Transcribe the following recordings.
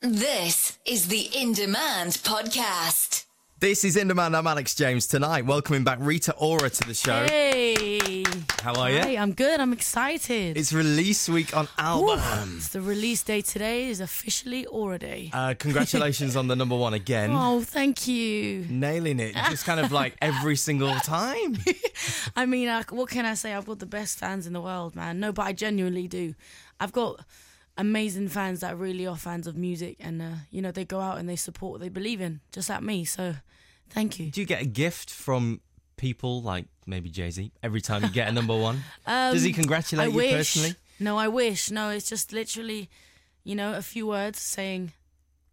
This is the In Demand podcast. This is In Demand. I'm Alex James tonight. Welcoming back Rita Ora to the show. Hey. How are you? Hey, I'm good. I'm excited. It's release week on album. It's the release day today is officially Ora Day. Uh, congratulations on the number one again. Oh, thank you. Nailing it, just kind of like every single time. I mean, uh, what can I say? I've got the best fans in the world, man. No, but I genuinely do. I've got amazing fans that really are fans of music, and uh, you know they go out and they support what they believe in, just like me. So, thank you. Do you get a gift from people like maybe Jay Z every time you get a number one? Um, Does he congratulate I you wish. personally? No, I wish. No, it's just literally, you know, a few words saying,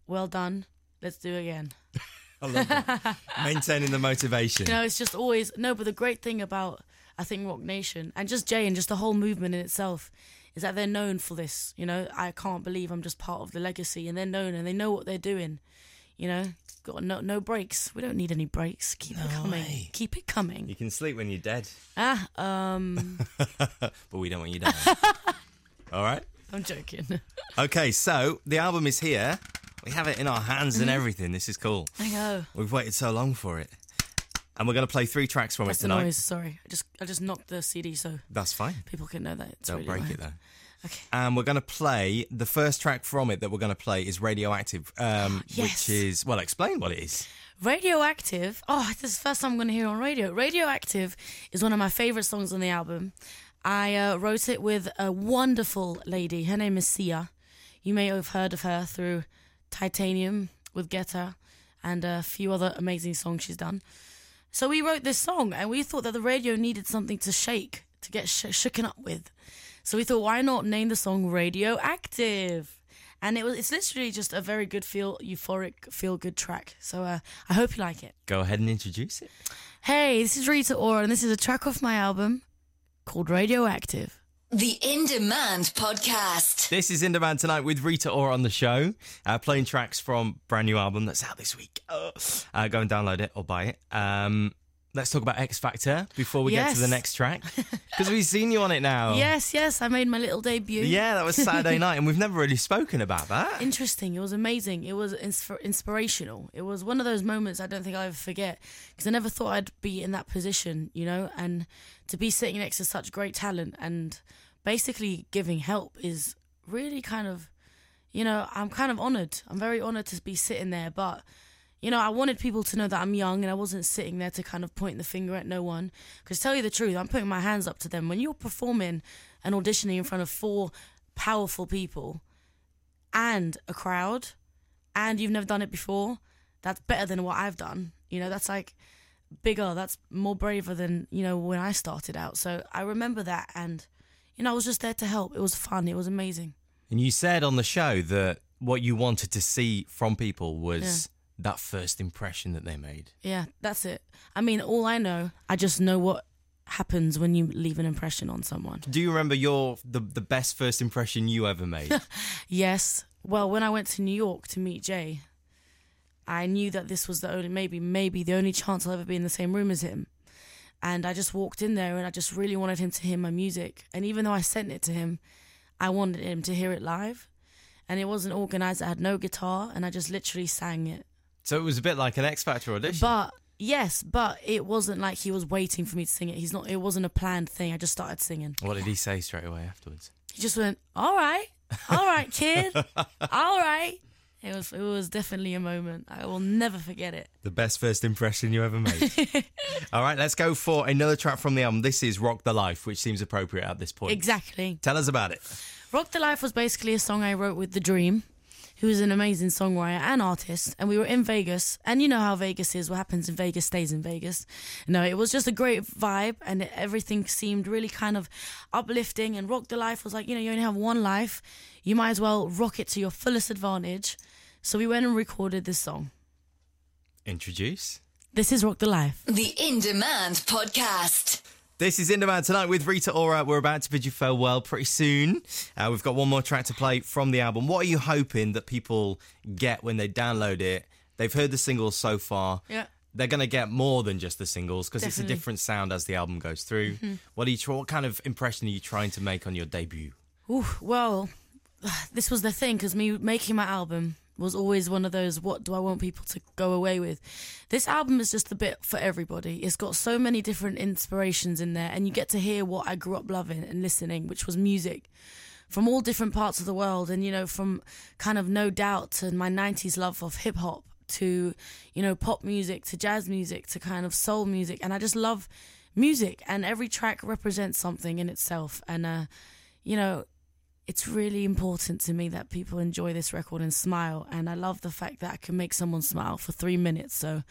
"Well done. Let's do it again." I love that. Maintaining the motivation. You know, it's just always no. But the great thing about I think Roc Nation and just Jay and just the whole movement in itself is that they're known for this. You know, I can't believe I'm just part of the legacy, and they're known and they know what they're doing. You know, got no no breaks. We don't need any breaks. Keep it coming. way. Keep it coming. You can sleep when you're dead, Ah, um, but we don't want you to. All right. I'm joking. Okay, so the album is here. We have it in our hands and everything. This is cool. I know. We've waited so long for it. And we're going to play three tracks from That's it the tonight. noise. Sorry, I just I just knocked the CD so That's fine. people can know that it's Don't really break loud. it though. Okay. And we're going to play the first track from it that we're going to play is Radioactive, um, Yes. which is, well, explain what it is. Radioactive. Oh, this is the first time I'm going to hear on radio. Radioactive is one of my favorite songs on the album. I uh, wrote it with a wonderful lady. Her name is Sia. You may have heard of her through Titanium with Guetta and a few other amazing songs she's done. So we wrote this song and we thought that the radio needed something to shake, to get sh- shooken up with. So we thought, why not name the song Radioactive? And it was it's literally just a very good feel euphoric feel good track. So uh, I hope you like it. Go ahead and introduce it. Hey, this is Rita Ora and this is a track off my album called Radioactive. The In Demand podcast. This is In Demand tonight with Rita Ora on the show, uh, playing tracks from brand new album that's out this week. Uh, go and download it or buy it. Um, let's talk about X Factor before we get to the next track because we've seen you on it now. Yes, yes, I made my little debut. Yeah, that was Saturday night, and we've never really spoken about that. Interesting. It was amazing. It was insp- inspirational. It was one of those moments I don't think I'll ever forget because I never thought I'd be in that position, you know, and to be sitting next to such great talent and basically giving help is really kind of, you know, I'm kind of honored. I'm very honored to be sitting there, but. You know, I wanted people to know that I'm young and I wasn't sitting there to kind of point the finger at no one. Because tell you the truth, I'm putting my hands up to them. When you're performing and auditioning in front of four powerful people, and a crowd and you've never done it before, that's better than what I've done. You know, that's like bigger, that's more braver than, you know, when I started out. So I remember that and, you know, I was just there to help. It was fun. It was amazing. And you said on the show that what you wanted to see from people was that first impression that they made. Yeah, that's it. I mean, all I know, I just know what happens when you leave an impression on someone. Do you remember your the the best first impression you ever made? Yes. Well, when I went to New York to meet Jay, I knew that this was the only, maybe, maybe the only chance I'll ever be in the same room as him. And I just walked in there and I just really wanted him to hear my music. And even though I sent it to him, I wanted him to hear it live. And it wasn't organized. I had no guitar and I just literally sang it. So it was a bit like an X Factor audition. But yes, but it wasn't like he was waiting for me to sing it. He's not, it wasn't a planned thing. I just started singing. what did he say straight away afterwards? He just went, "All right, all right, kid, all right." It was it was definitely a moment. I will never forget it. The best first impression you ever made. All right, let's go for another track from the album. This is Roc the Life, which seems appropriate at this point. Exactly. Tell us about it. Roc the Life was basically a song I wrote with The-Dream, who is an amazing songwriter and artist. And we were in Vegas. And you know how Vegas is. What happens in Vegas stays in Vegas. No, it was just a great vibe. And everything seemed really kind of uplifting. And Roc the Life was like, you know, you only have one life. You might as well rock it to your fullest advantage. So we went and recorded this song. Introduce. This is Roc the Life. The In Demand podcast. This is In Demand tonight with Rita Ora. We're about to bid you farewell pretty soon. Uh, we've got one more track to play from the album. What are you hoping that people get when they download it? They've heard the singles so far. Yeah. They're going to get more than just the singles because it's a Definitely. different sound as the album goes through. What are you? tr- What kind of impression are you trying to make on your debut? Ooh, well, this was the thing because me making my album, was always one of those what do I want people to go away with. This album is just a bit for everybody. It's got so many different inspirations in there and you get to hear what I grew up loving and listening, which was music from all different parts of the world and you know from kind of no doubt to my 90s love of hip hop to you know pop music to jazz music to kind of soul music and I just love music and every track represents something in itself and uh you know it's really important to me that people enjoy this record and smile and I love the fact that I can make someone smile for 3 minutes so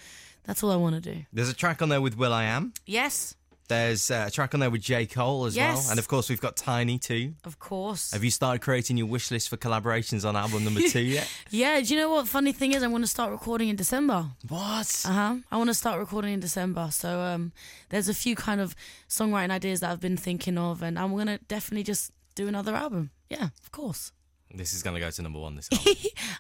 that's all I want to do. There's a track on there with will.i.am. Yes, There's uh, a track on there with J Cole as Yes. well, and of course we've got Tinie too. of course. Have you started creating your wish list for collaborations on album number two yet? yeah, do you know what funny thing is I want to start recording in December. what? Uh huh. I want to start recording in December. So um, there's a few kind of songwriting ideas that I've been thinking of, and I'm gonna definitely just do another album. Yeah, of course. This is going to go to number one this album,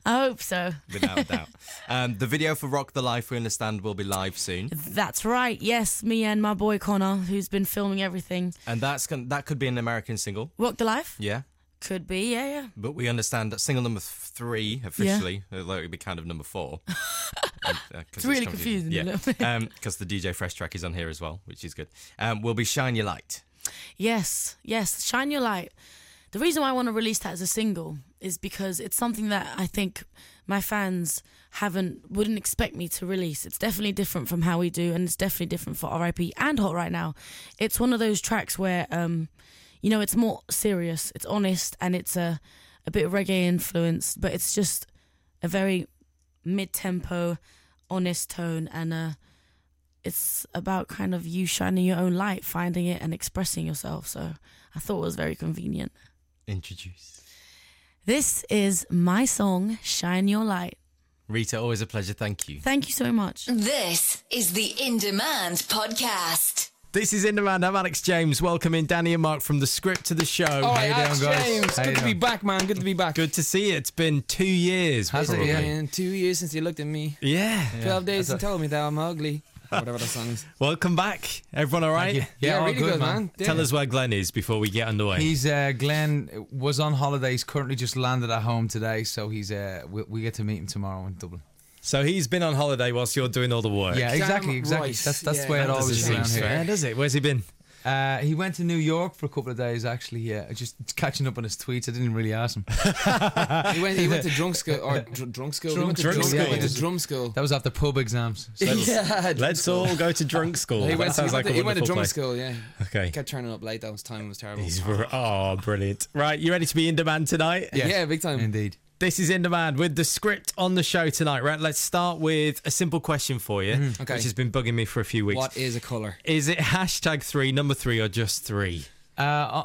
I hope so. without a doubt. Um, the video for Roc the Life, we understand, will be live soon, That's right. Yes, me and my boy Connor, who's been filming everything. and that's gonna, that could be an American single. Roc the Life Yeah, could be. Yeah, yeah. but we understand that single number three officially, although it'd be kind of number four. Um, uh, 'cause It's really confusing, Yeah, little bit. because the DJ Fresh track is on here as well, which is good. Um, will be Shine Your Light. Yes, yes. Shine Your Light. The reason why I want to release that as a single is because it's something that I think my fans haven't wouldn't expect me to release. It's definitely different from how we do, and it's definitely different for RIP and Hot Right Now. It's one of those tracks where, um, you know, it's more serious, it's honest, and it's a a bit reggae influenced, but it's just a very mid tempo, honest tone, and uh, it's about kind of you shining your own light, finding it, and expressing yourself. So I thought it was very convenient. Introduce. This is my song, Shine Your Light. Rita, always a pleasure. Thank you. Thank you so much. This is the In Demand podcast. This is In Demand. I'm Alex James. Welcoming Danny and Mark from the script to the show. Oh, How you Alex doing, guys? James. How Good to be back, man. Good to be back. Good to see you. It's been two years. Has it? probably. Yeah, two years since you looked at me. Yeah. 12 days and told me that I'm ugly. Or whatever that song is. Welcome back. Everyone all right? Yeah, Yeah, all really good, man. Yeah. Tell us where Glen is before we get underway. He's uh, Glen was on holidays. Currently, just landed at home today, so he's uh, we, we get to meet him tomorrow in Dublin. so he's been on holiday whilst you're doing all the work. Yeah, exactly, exactly. right. That's that's Yeah. the way it always is seem around fair, here. does it? Where's he been? Uh, he went to New York for a couple of days, actually. Yeah, just catching up on his tweets. I didn't really ask him. He went, he went to drunk school or dr- drunk school. he Drunk- went to drunk drum, school. He went to drum school. That was after pub exams. So yeah, drum Let's school. all go to drunk school. He that went, sounds he like went, a to, he went to wonderful drum place. school. Yeah, Okay. He kept turning up late. That was time was terrible. He's oh, brilliant. Right, you ready to be in demand tonight? Yes, Yeah, big time. Indeed. This is in demand with the script on the show tonight. Right, let's start with a simple question for you, Mm-hmm. Okay. which has been bugging me for a few weeks. What is a color? Is it hashtag three, number three, or just three? Uh,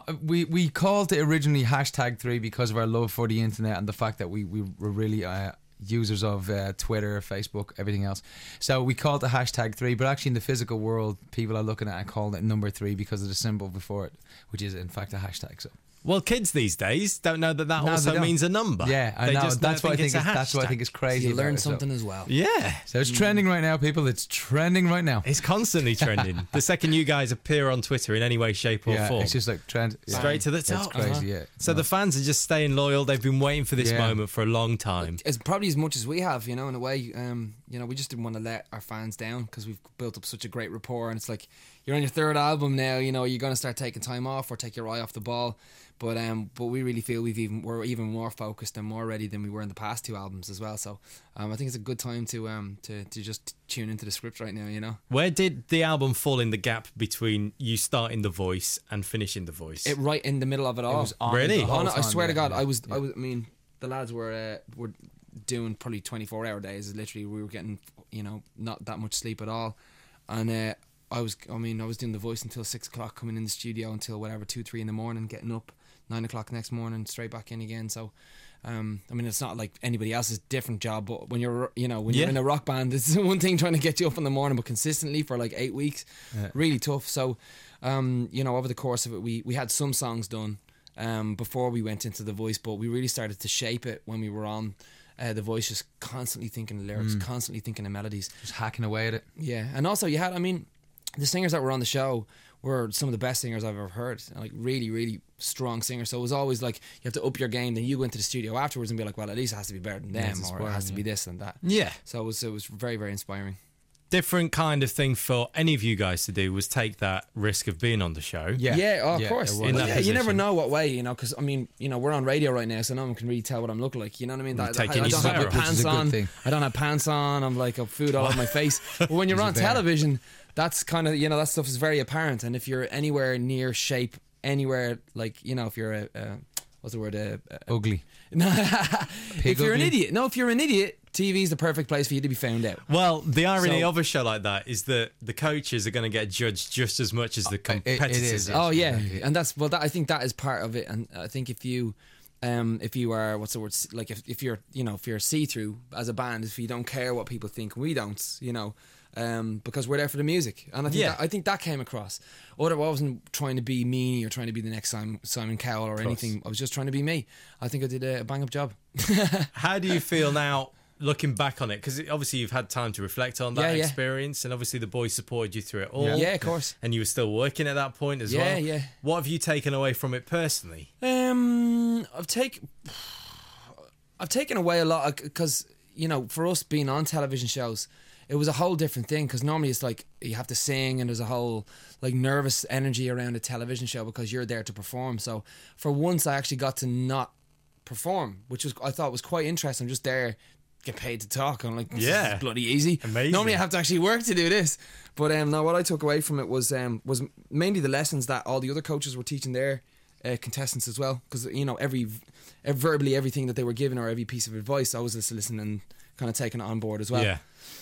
uh, we we called it originally hashtag three because of our love for the internet and the fact that we, we were really uh, users of uh, Twitter, Facebook, everything else. So we called it hashtag three, but actually in the physical world, people are looking at it and calling it number three because of the symbol before it, which is in fact a hashtag. So Well, kids these days don't know that that No, they also don't. means a number. yeah, I They know. just That's don't what I think. it's a Is, that's what I think is crazy. You about learn it, so- something as well. Yeah. So it's trending right now, people. It's trending right now. It's constantly trending. the second you guys appear on Twitter in any way, shape, or yeah, form, it's just like trend. yeah. straight to the top. It's top. crazy. Yeah. So the fans are just staying loyal. They've been waiting for this Yeah. moment for a long time. As probably as much as we have, you know, in a way. Um, you know, we just didn't want to let our fans down because we've built up such a great rapport, and it's like you're on your third album now. You know, you're going to start taking time off or take your eye off the ball. But um, but we really feel we've even we're even more focused and more ready than we were in the past two albums as well. So um, I think it's a good time to um to, to just tune into the script right now. You know, Where did the album fall in the gap between you starting the voice and finishing the voice? it right in the middle of it all. was on Really? the whole no, I swear to God, I was, yeah. I was. I mean, the lads were uh, were doing probably twenty four hour days. Literally, we were getting you know not that much sleep at all, and uh, I was. I mean, I was doing the voice until six o'clock, coming in the studio until whatever two three in the morning, getting up nine o'clock next morning, straight back in again. So. Um, I mean, it's not like anybody else's different job, but when you're, you know, when Yeah. you're in a rock band, it's one thing trying to get you up in the morning, but consistently for like eight weeks, really tough. So, um, you know, over the course of it, we we had some songs done, um, before we went into the voice, but we really started to shape it when we were on uh, the voice, just constantly thinking of lyrics, constantly thinking of melodies. Just hacking away at it. Yeah, and also you had, I mean, the singers that were on the show were some of the best singers I've ever heard. Like really, really strong singers. So it was always like you have to up your game. Then you go into the studio afterwards and be like, well, at least it has to be better than them, it's or it has to inspiring, be this and that. Yeah. So it was it was very very inspiring. Different kind of thing for any of you guys to do was take that risk of being on the show. Yeah, Yeah, oh, of Yeah, course. it was. In that yeah, you never know what way, you know, because I mean, you know, we're on radio right now, so no one can really tell what I'm looking like. You know what I mean? You're I, taking I, I your don't have my pants is a good on. thing. I don't have pants on. I'm like, I've food all over my face. But when you're on television, that's kind of you know that stuff is very apparent. And if you're anywhere near shape, anywhere like you know, if you're a, a what's the word? A, a, Ugly. no, if you're an idiot, no, if you're an idiot, TV's the perfect place for you to be found out. Well, the irony So- of a show like that is that the coaches are going to get judged just as much as the it competitors. is, are. yeah. Oh yeah, and that's well. That, I think that is part of it, and I think if you, um, if you are what's the word? Like if, if you're you know if you're see through as a band, if you don't care what people think, we don't, you know, um, because we're there for the music, and I think Yeah. that, I think that came across. Or I wasn't trying to be me or trying to be the next Simon, Simon Cowell or anything. I was just trying to be me. I think I did a bang up job. How do you feel now looking back on it? Because obviously you've had time to reflect on that Yeah, yeah. experience, and obviously the boys supported you through it all. Yeah, of course. And you were still working at that point as well. yeah. Yeah. What have you taken away from it personally? Um, I've taken, I've taken away a lot because you know, for us being on television shows, it was a whole different thing. Because normally it's like you have to sing, and there's a whole like nervous energy around a television show because you're there to perform. So for once, I actually got to not perform, which was I thought was quite interesting. I'm just there. Get paid to talk. I'm like, this Yeah. is bloody easy. Amazing. Normally, I have to actually work to do this. But um, no, what I took away from it was um, was mainly the lessons that all the other coaches were teaching their uh, contestants as well. Because you know every, ev verbally everything that they were given or every piece of advice, I was just listening and kind of taking it on board as well. yeah.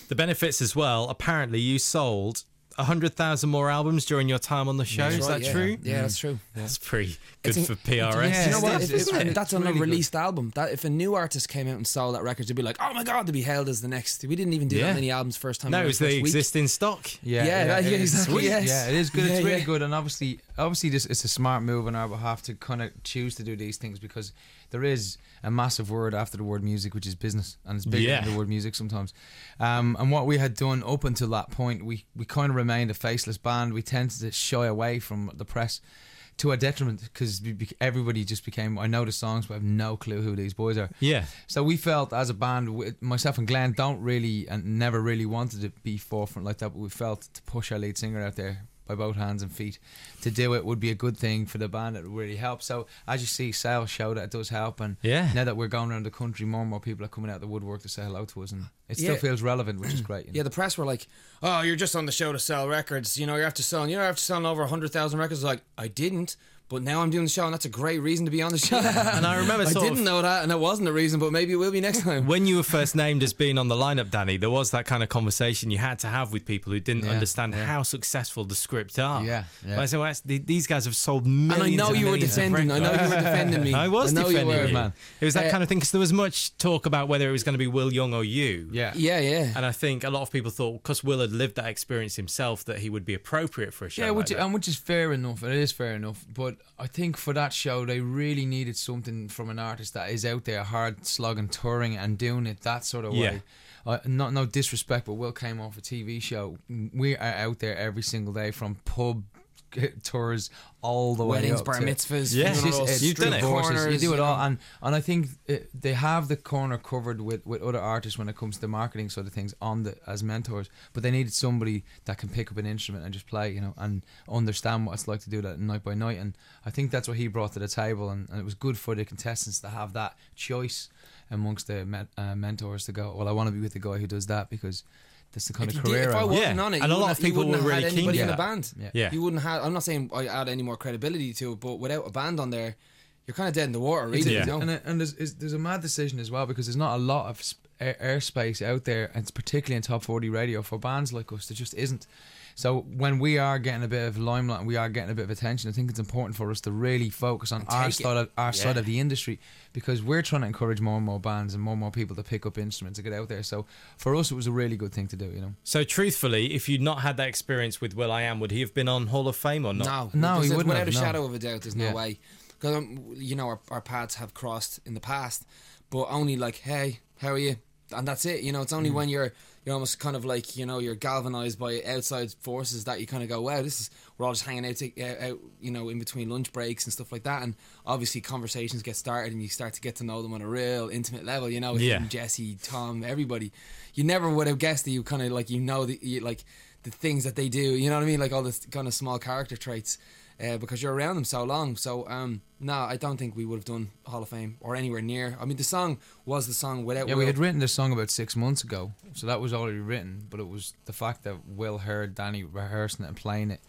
The benefits as well. Apparently, you sold hundred thousand more albums during your time on the show. That's Is right, that yeah. true? Yeah, that's true. That's pretty good It's for PRS. Yeah, you know what? it's- If, if, it's that's it's on a really good. released album. That if a new artist came out and sold that record, they'd be like, "Oh my god!" They'd be hailed as the next. We didn't even do Yeah. that many albums first time. No, around it was first the week. existing stock. Yeah, Yeah, that- yeah, is. exactly, yes. Yeah, it is good. Yeah, it's really yeah. good, and obviously, obviously, this it's a smart move on our behalf to kind of choose to do these things because there is a massive word after the word music, which is business, and it's bigger Yeah. than the word music sometimes. Um, and what we had done up until that point, we we kind of remained a faceless band. We tended to shy away from the press. To our detriment, because everybody just became. I know the songs, but I have no clue who these boys are. Yeah. So we felt as a band, myself and Glen don't really and never really wanted to be forefront like that, but we felt to push our lead singer out there by both hands and feet to do it would be a good thing for the band. It would really help. So as you see, sales show that it does help, and Yeah. now that we're going around the country, more and more people are coming out of the woodwork to say hello to us, and it still Yeah. feels relevant, which is great. you know. Yeah, the press were like, "Oh, you're just on the show to sell records. You know, you're after selling. You're after selling over hundred thousand records." Like, I didn't, but now I'm doing the show, and that's a great reason to be on the show. And I remember I didn't know that, and it wasn't a reason, but maybe it will be next time. When you were first named as being on the lineup, Danny, there was that kind of conversation you had to have with people who didn't Yeah, understand yeah. how successful the script are. Yeah, yeah. But I said, well, these guys have sold and millions. I know and you were defending. I know you were defending me. I was know defending you were, you. man. It was that Uh, kind of thing because there was much talk about whether it was going to be Will Young or you. yeah, Yeah, yeah. And I think a lot of people thought because Will had lived that experience himself that he would be appropriate for a show. Yeah, like which and which is fair enough. It is fair enough. But I think for that show, they really needed something from an artist that is out there, hard slogging, touring, and doing it that sort of Yeah. way. Uh, not no disrespect, but Will came off a TV show. We are out there every single day from pub tours all the way Weddings, up bar to- mitzvahs, Yeah. It's just- it's You've done it. divorces, corners, You do it know. all, and and I think it, they have the corner covered with, with other artists when it comes to the marketing sort of things on the as mentors. But they needed somebody that can pick up an instrument and just play, you know, and understand what it's like to do that night by night. And I think that's what he brought to the table, and, and it was good for the contestants to have that choice amongst the men, uh, mentors to go. Well, I want to be with the guy who does that because that's the kind If, of you did, career if I I wasn't Yeah, on it, and a lot of people wouldn't were have really had keen anybody to in do a that. band. Yeah. Yeah. you wouldn't have. I'm not saying I add any more credibility to it, but without a band on there, you're kind of dead in the water, really. Yeah. You know? And, and there's, there's a mad decision as well because there's not a lot of sp- air, airspace out there, and it's particularly in top 40 radio for bands like us. There just isn't. So when we are getting a bit of limelight and we are getting a bit of attention, I think it's important for us to really focus on our side of our side of the industry because we're trying to encourage more and more bands and more and more people to pick up instruments and get out there. So for us, it was a really good thing to do. You know. So truthfully, if you'd not had that experience with will.i.am, would he have been on Hall of Fame or not? No, No, he wouldn't Without have, a no. shadow of a doubt, there's no Yeah. way. Because um, you know our, our paths have crossed in the past, but only like, hey, how are you? And that's it. You know, it's only when you're you're almost kind of like you know you're galvanized by outside forces that you kind of go, wow, this is we're all just hanging out, to, uh, out, you know, in between lunch breaks and stuff like that. And obviously, conversations get started, and you start to get to know them on a real intimate level. You know, Yeah. Jessie, Tom, everybody. You never would have guessed that you kind of like you know the you, like the things that they do. You know what I mean? Like all this kind of small character traits. Uh, because you're around them so long, so um, no, I don't think we would have done Hall of Fame or anywhere near. I mean, the song was the song without. Yeah, Will. we had written this song about six months ago, so that was already written. But it was the fact that Will heard Danny rehearsing it and playing it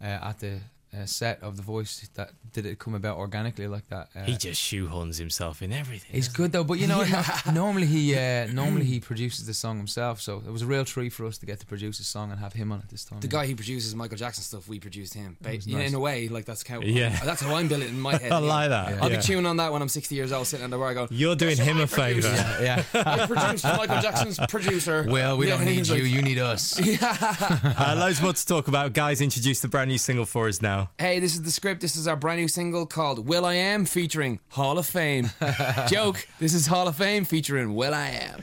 uh, at the uh, set of The Voice that did it come about organically like that. Uh, He just shoehorns himself in everything. He's good though, but you know, what? normally he uh, normally he produces the song himself. So it was a real treat for us to get to produce a song and have him on it this time. The guy who produces Michael Jackson stuff, we produced him. Ba- you know, nice. In a way, like that's how. Yeah. That's how I'm building it in my head. I yeah. like that. Yeah. I'll yeah. be tuning on that when I'm 60 years old, sitting in the bar going. You're doing him what a I produced." favour. yeah. I produced Michael Jackson's producer. Well, we Yeah, don't need you. like, You need us. Uh, loads more to talk about. Guys, introduce the brand new single for us now. Hey, this is the script. This is our brand new single called will.i.am featuring Hall of Fame. Joke. This is Hall of Fame featuring will.i.am.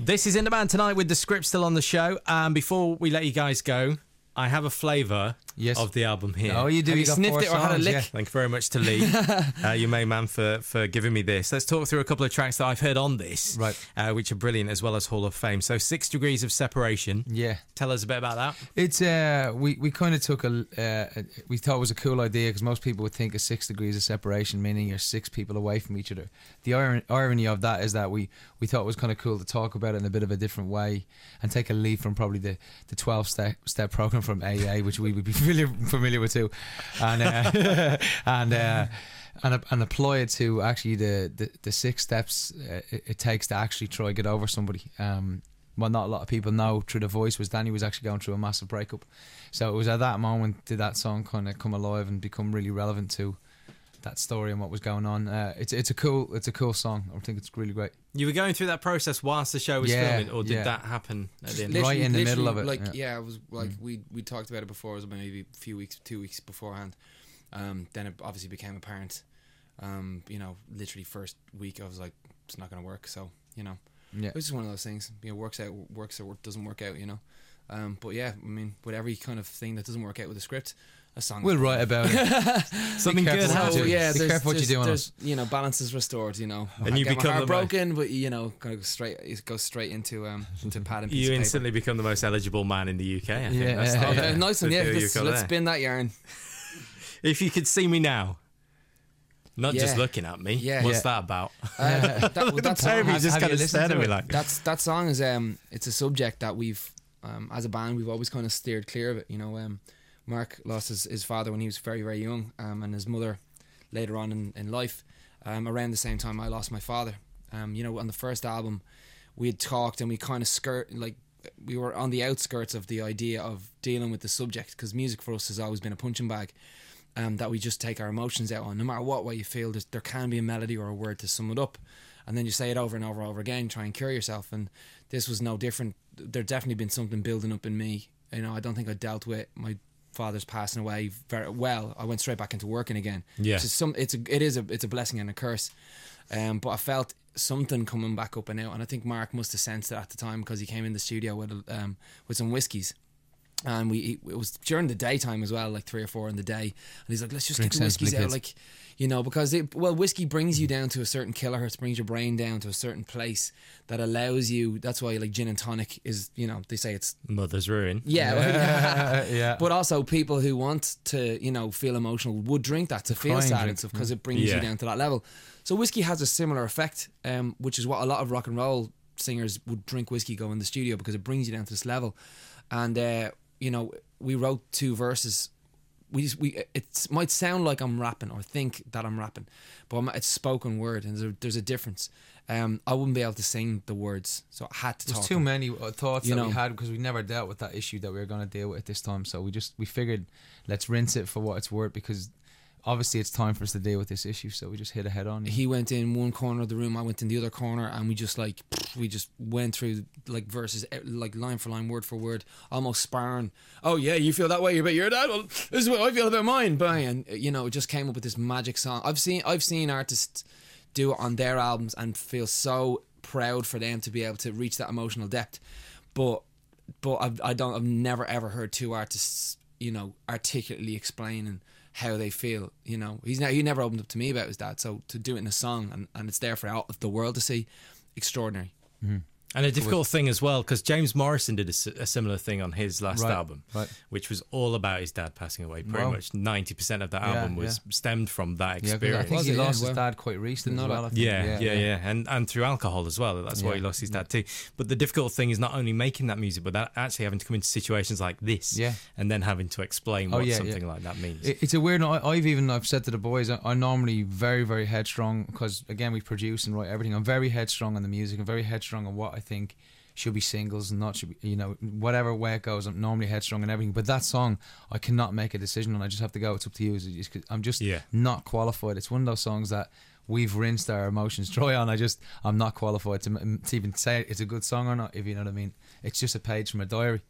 This is In Demand tonight with the script still on the show. And before we let you guys go, I have a flavour Yes. of the album here. Oh, you do. Have you got sniffed it or had a lick? yeah. Thank you very much to Lee, uh, your main man, for, for giving me this. Let's talk through a couple of tracks that I've heard on this, Right. uh, which are brilliant, as well as Hall of Fame. So, Six Degrees of Separation. Yeah. Tell us a bit about that. It's uh we we kind of took a uh, we thought it was a cool idea because most people would think of six degrees of separation meaning you're six people away from each other. The iron, irony of that is that we we thought it was kind of cool to talk about it in a bit of a different way and take a lead from probably the the twelve step step program from AA which we would be familiar familiar with too, and uh, and. Uh, and, and apply it to actually the, the, the six steps uh, it, it takes to actually try get over somebody. Um, what not a lot of people know through the voice was Danny was actually going through a massive breakup. So it was at that moment did that song kind of come alive and become really relevant to that story and what was going on. Uh, it's it's a cool it's a cool song. I think it's really great. You were going through that process whilst the show was Yeah, filming, or did yeah. that happen at the end? Right in the middle of it, Like, yeah. yeah, it was like we we talked about it before. It was maybe a few weeks, two weeks beforehand. Um, then it obviously became apparent. Um, you know, literally first week, I was like, it's not going to work. So you know, Yeah. it was just one of those things. You know, works out, works or doesn't work out. You know. Um, but yeah, I mean, with every kind of thing that doesn't work out with the script, a song. We'll write about it. Something good what happened. you yeah, Be careful what you there's- do on there's, us. You know, balance is restored. You know, And I you get become my the heart mo- broken, but you know, kind of straight. go straight into um into pad and piece You of paper. instantly become the most eligible man in the UK. I think Yeah. that's the, Okay, uh, nice one. Yeah, let's, let's spin that yarn. If you could see me now, not just looking at me. Yeah. what's Yeah. that about? Uh, that, well, that song Baby just kind of listened stared at me like. that's that song is um it's a subject that we've um as a band we've always kind of steered clear of it. You know, um Mark lost his, his father when he was very very young, um and his mother later on in, in life. Um, around the same time I lost my father. Um, you know, on the first album, we had talked and we kind of skirt like we were on the outskirts of the idea of dealing with the subject because music for us has always been a punching bag. Um, that we just take our emotions out on. No matter what way you feel, there can be a melody or a word to sum it up, and then you say it over and over and over again, try and cure yourself. And this was no different. There definitely been something building up in me. You know, I don't think I dealt with my father's passing away very well. I went straight back into working again. Yeah. Is some. It's a. It is a. It's a blessing and a curse. Um, but I felt something coming back up and out, and I think Mark must have sensed it at the time because he came in the studio with um with some whiskies. And we it was during the daytime as well, like three or four in the day. And he's like, "Let's just Drink get the whiskies out, like you know, because it well, whiskey brings you down to a certain kilohertz, brings your brain down to a certain place that allows you. That's why like gin and tonic is, you know, they say it's Mother's ruin. yeah, yeah. but also people who want to, you know, feel emotional would drink that to feel sad and stuff because it brings Yeah. you down to that level. So whiskey has a similar effect, um, which is what a lot of rock and roll singers would drink whiskey, go in the studio because it brings you down to this level. And uh, you know, we wrote two verses. We just, we it might sound like I'm rapping or think that I'm rapping, but I'm, it's spoken word and there's a, there's a difference. Um, I wouldn't be able to sing the words, so I had to There's too them. many uh, thoughts You that know. we had because we never dealt with that issue that we were going to deal with at this time. So we just we figured let's rinse it for what it's worth because obviously it's time for us to deal with this issue. So we just hit a head on. he went in one corner of the room, I went in the other corner, and we just like we just went through like verses like line for line, word for word, almost sparring. Oh yeah, you feel that way about your dad. Well, this is what I feel about mine. Bang, and uh, you know, it just came up with this magic song. I've seen I've seen artists do it on their albums and feel so proud for them to be able to reach that emotional depth. But but I've, I don't I've never ever heard two artists you know articulately explaining how they feel. You know, he's ne- he never opened up to me about his dad. So to do it in a song and, and it's there for of the world to see, extraordinary. Mm-hmm. And a difficult thing as well, because James Morrison did a similar thing on his last Right, album, right. which was all about his dad passing away. Pretty Wow. much 90% of that Yeah, album was stemmed from that Yeah, 'cause I experience. think Was he it? Lost well, his dad quite recently as well. a- I think. Yeah, yeah, yeah, and and through alcohol as well. That's why he lost his dad mm. too. But the difficult thing is not only making that music, but that actually having to come into situations like this, Yeah. and then having to explain Oh, what yeah, something yeah. like that means. It- It's a weird. I- I've even I've said to the boys, I- I'm normally very very headstrong because again we produce and write everything. I'm very headstrong on the music. I'm very headstrong on what I think should be singles and not should be you know whatever way it goes. I'm normally headstrong and everything. But that song I cannot make a decision on. I just have to go. It's up to you. Just I'm just Yeah. not qualified. It's one of those songs that. We've rinsed our emotions dry on. I just, I'm not qualified to, to even say it's a good song or not. If you know what I mean, it's just a page from a diary.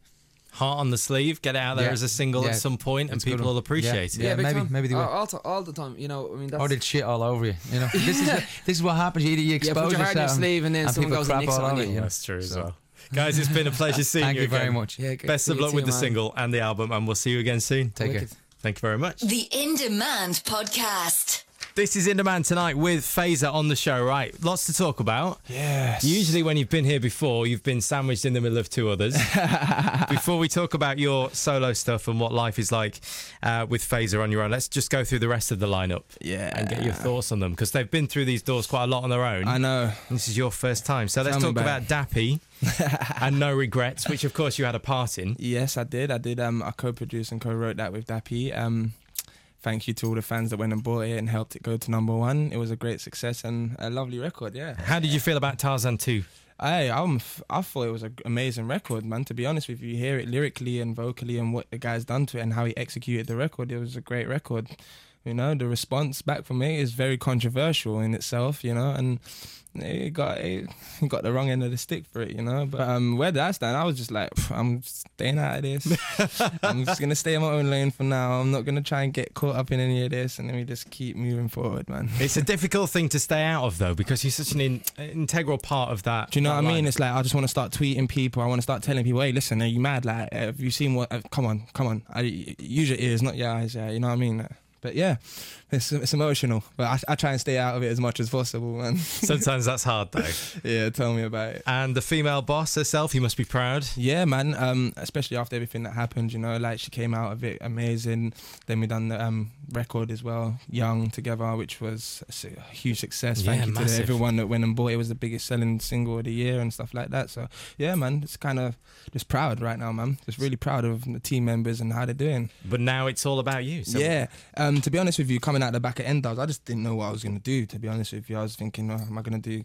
Heart on the sleeve, get it out there Yeah. as a single Yeah. at some point, and It's a people will appreciate Yeah. it. Yeah, maybe- time. maybe they will. all, all, all the time. You know, I mean, that's Or did shit all over you. You know, this is this is what happens. You, you yeah. expose Put your heart in your yourself sleeve, and then someone people goes and crap nicks all on you. you. you know? That's true as So- well. Guys, it's been a pleasure seeing Thank you again. very much. Yeah, good Best to of luck with the man. single and the album, and we'll see you again soon. Take care. Thank you very much. The In Demand Podcast. This is In Demand tonight with Fazer on the show, right? Lots to talk about. Yes. Usually, when you've been here before, you've been sandwiched in the middle of two others. before we talk about your solo stuff and what life is like uh, with Fazer on your own, let's just go through the rest of the lineup Yeah. and get your thoughts on them because they've been through these doors quite a lot on their own. I know. This is your first time. So let's talk about about Dappy and No Regrets, which of course you had a part in. Yes, I did. I did. Um, I co-produced and co-wrote that with Dappy. Um, thank you to all the fans that went and bought it and helped it go to number one. It was a great success and a lovely record. Yeah. How did you feel about Tarzan 2? I I'm I thought it was an amazing record, man. To be honest with you, you hear it lyrically and vocally and what the guy's done to it and how he executed the record. It was a great record. You know, the response back from me is very controversial in itself. You know, and it got it, he got the wrong end of the stick for it. You know, but um, where did I stand? I was just like, I'm staying out of this. I'm just gonna stay in my own lane for now. I'm not gonna try and get caught up in any of this, and then we just keep moving forward, man. It's a difficult thing to stay out of, though, because you're such an in- integral part of that. Do you know what I mean? It's like I just want to start tweeting people. I want to start telling people, "Hey, listen, are you mad? Like, have you seen what? Uh, come on, come on. I, use your ears, not your eyes. Yeah, you know what I mean. But yeah, it's it's emotional. But I, I try and stay out of it as much as possible, man. Sometimes that's hard, though. yeah, tell me about it. And the female boss herself, you must be proud. Yeah, man. Um, especially after everything that happened, you know, like she came out of it amazing. Then we done the um record as well, Young together, which was a a huge success. Yeah, Thank you massive. to everyone that went and bought it. It was the biggest selling single of the year and stuff like that. So yeah, man, it's kind of just proud right now, man. Just really proud of the team members and how they're doing. But now it's all about you. So yeah. Um, to be honest with you, coming out the back of N-Dubz, I just didn't know what I was gonna do. To be honest with you, I was thinking, oh, am I gonna do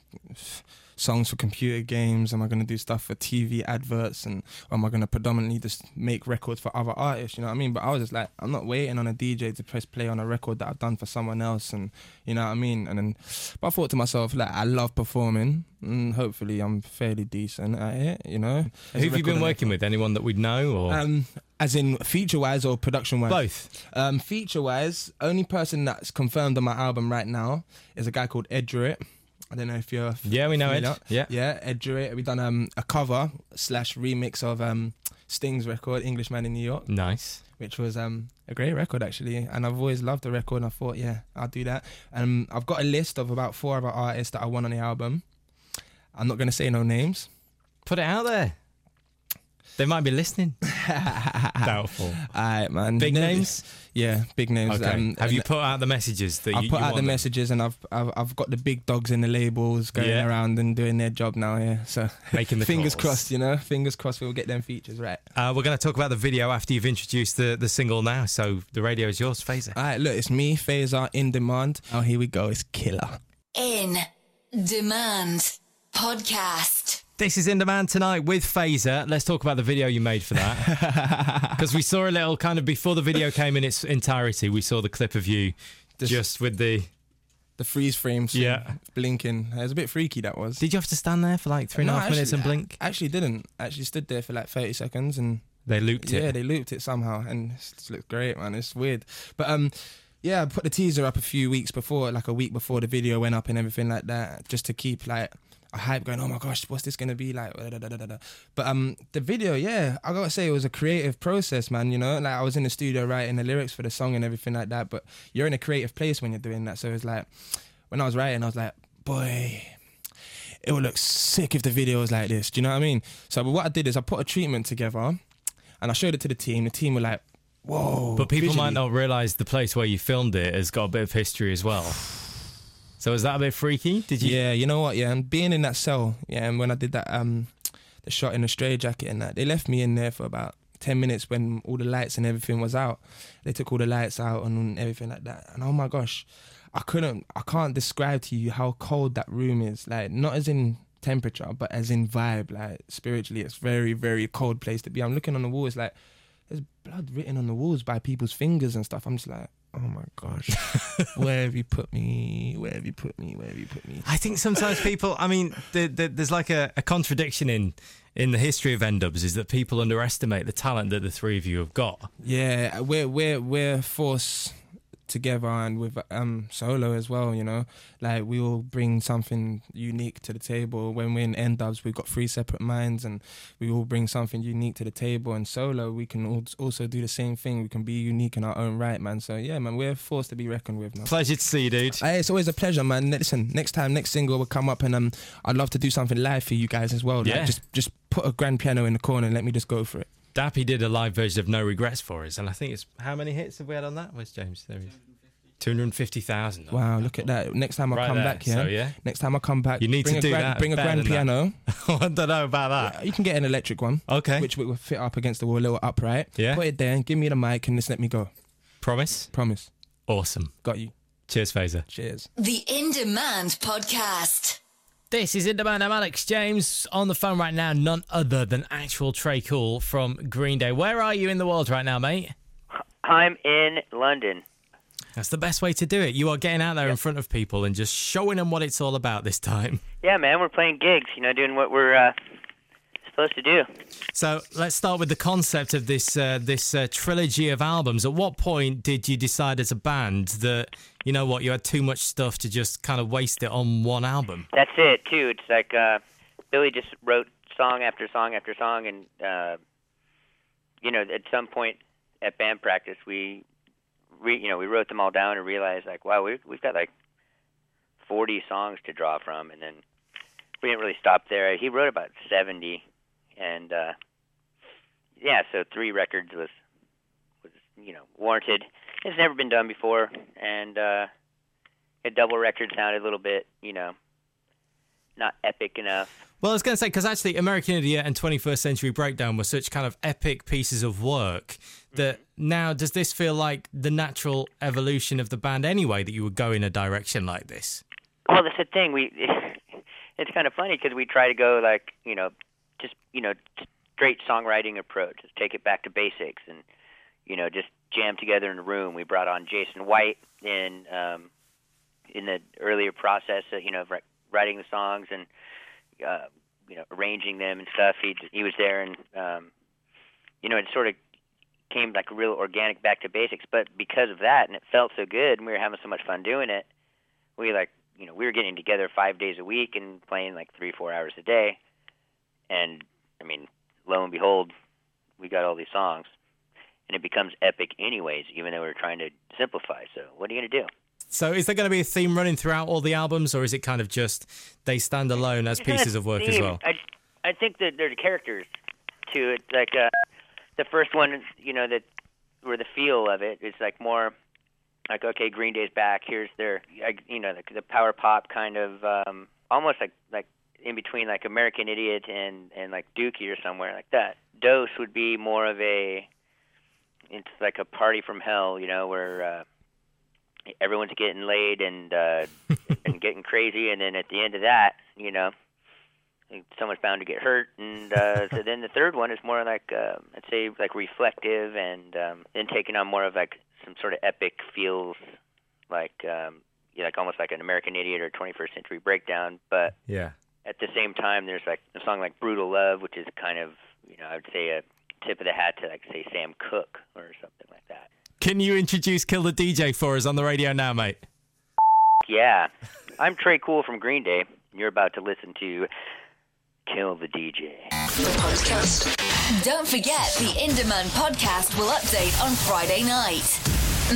songs for computer games? Am I gonna do stuff for TV adverts? And or am I gonna predominantly just make records for other artists? You know what I mean? But I was just like, I'm not waiting on a DJ to press play on a record that I've done for someone else. And you know what I mean? And then, but I thought to myself, like, I love performing. And hopefully, I'm fairly decent at it. You know. Who have you been working with? Anyone that we'd know or Um, as in feature wise or production wise? both? Um, feature wise, only person that's confirmed on my album right now is a guy called Ed Drewett. I don't know if you're. Yeah, we know Ed. familiar. Yeah. Yeah, Ed Drewett. We done um, a cover slash remix of um, Sting's record, Englishman in New York, Nice. which was um, a great record actually. And I've always loved the record. And I thought, yeah, I'll do that. Um, I've got a list of about four other artists that I want on the album. I'm not gonna say no names. Put it out there. They might be listening. Doubtful. Alright, man. Big No- names. Yeah, big names. Okay. Um, have you put out the messages that I've you, put you out the them? messages and I've, I've I've got the big dogs in the labels going Yeah. around and doing their job now Yeah, So Making the fingers calls. crossed, you know. Fingers crossed we'll get them features right. Uh, we're going to talk about the video after you've introduced the, the single now. So the radio is yours, Fazer. All right, look, it's me, Fazer, in demand. Oh, here we go. It's killer. In Demand Podcast. This is In Demand tonight with Fazer. Let's talk about the video you made for that. Because we saw a little kind of before the video came in its entirety, we saw the clip of you This- just with the. The freeze frame, Yeah. blinking. It was a bit freaky. That was. Did you have to stand there for like three and a No, half minutes and blink? I actually didn't. I actually stood there for like thirty seconds and They looped it. yeah, they looped it somehow, and it just looked great, man. It's weird, but um, yeah, I put the teaser up a few weeks before, like a week before the video went up and everything like that, just to keep like a hype going, oh my gosh, what's this gonna be like? But um, the video, yeah, I gotta say it was a creative process, man. You know, like I was in the studio writing the lyrics for the song and everything like that. But you're in a creative place when you're doing that. So it's like when I was writing, I was like, boy, it would look sick if the video was like this. Do you know what I mean? So but what I did is I put a treatment together and I showed it to the team. The team were like, whoa. But people might not realize the place where you filmed it has got a bit of history as well. So is that a bit freaky? Did you? Yeah, you know what? Yeah, and being in that cell, yeah, and when I did that, um, the shot in the stray jacket and that, they left me in there for about ten minutes when all the lights and everything was out. They took all the lights out and everything like that, and oh my gosh, I couldn't, I can't describe to you how cold that room is. Like not as in temperature, but as in vibe. Like spiritually, it's very, very cold place to be. I'm looking on the walls, like there's blood written on the walls by people's fingers and stuff. I'm just like. Oh my gosh, where have you put me? Where have you put me? Where have you put me? I think sometimes people. I mean, the, the, there's like a, a contradiction in in the history of N-Dubz is that people underestimate the talent that the three of you have got. Yeah, we're we're we're forced together and with um solo as well. You know, like we all bring something unique to the table. When we're in N Dubz, we've got three separate minds, and we all bring something unique to the table. And solo, we can al- also do the same thing. We can be unique in our own right, man. So yeah, man, we're forced to be reckoned with, man. Pleasure to see you, dude. Hey, it's always a pleasure, man. Listen, next time, next single will come up, and um, I'd love to do something live for you guys as well. Like, Yeah. just just put a grand piano in the corner and let me just go for it. Dappy did a live version of No Regrets for us, and I think it's how many hits have we had on that? Where's James? There he is. Two hundred fifty thousand. Wow, look at that. Next time I Right come there. back, yeah. So, yeah. Next time I come back, You need bring to a do grand, that Bring a grand piano. I don't know about that. You can get an electric one. Okay. Which will fit up against the wall, a little upright. Yeah. Put it there and give me the mic and just let me go. Promise. Promise. Awesome. Got you. Cheers, Fazer. Cheers. The In Demand Podcast. This is In Demand. I'm Alex James on the phone right now. None other than actual Tré Cool from Green Day. Where are you in the world right now, mate? I'm in London. That's the best way to do it. You are getting out there in front of people and just showing them what it's all about this time. Yeah, man, we're playing gigs. You know, doing what we're uh, supposed to do. So let's start with the concept of this uh, this uh, trilogy of albums. At what point did you decide as a band that you know what you had too much stuff to just kind of waste it on one album? That's it too. It's like uh, Billy just wrote song after song after song, and uh, you know, at some point at band practice, we, re- you know, we wrote them all down and realized like, wow, we we've got like 40 songs to draw from, and then we didn't really stop there. He wrote about 70, and uh, yeah, so three records was was you know warranted. It's never been done before, and uh, a double record sounded a little bit, you know, not epic enough. Well, I was going to say because actually, American Idiot and 21st Century Breakdown were such kind of epic pieces of work that now does this feel like the natural evolution of the band anyway that you would go in a direction like this? Well, that's the thing. We it's kind of funny because we try to go like you know just you know straight songwriting approach, just take it back to basics, and you know just jam together in a room. We brought on Jason White in um, in the earlier process, uh, you know, of writing the songs and uh, you know arranging them and stuff. He he was there, and um, you know it sort of came like real organic back to basics. But because of that, and it felt so good, and we were having so much fun doing it, we like you know we were getting together five days a week and playing like three four hours a day, and I mean lo and behold, we got all these songs. And it becomes epic, anyways. Even though we we're trying to simplify. So, what are you gonna do? So, is there going to be a theme running throughout all the albums, or is it kind of just they stand alone as pieces of work as well? I I think that there's characters to it. Like uh, the first one, you know, that where the feel of it is like more like okay, Green Day's back. Here's their, you know, the, the power pop kind of um, almost like like in between like American Idiot and and like Dookie or somewhere like that. Dos would be more of a it's like a party from hell, you know, where uh, everyone's getting laid and uh, and getting crazy, and then at the end of that, you know, someone's bound to get hurt, and uh, so then the third one is more like uh, I'd say like reflective, and um, then taking on more of like some sort of epic feels, like um, you know, like almost like an American Idiot or 21st Century Breakdown, but Yeah at the same time, there's like a song like "Brutal Love," which is kind of you know I'd say a tip of the hat to like say Sam Cooke or something like that. Can you introduce Kill the DJ for us on the radio now, mate? Yeah, I'm Tré Cool from Green Day. You're about to listen to Kill the DJ. The podcast. Don't forget the In Demand podcast will update on Friday night.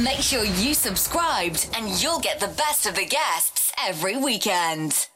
Make sure you subscribed and you'll get the best of the guests every weekend.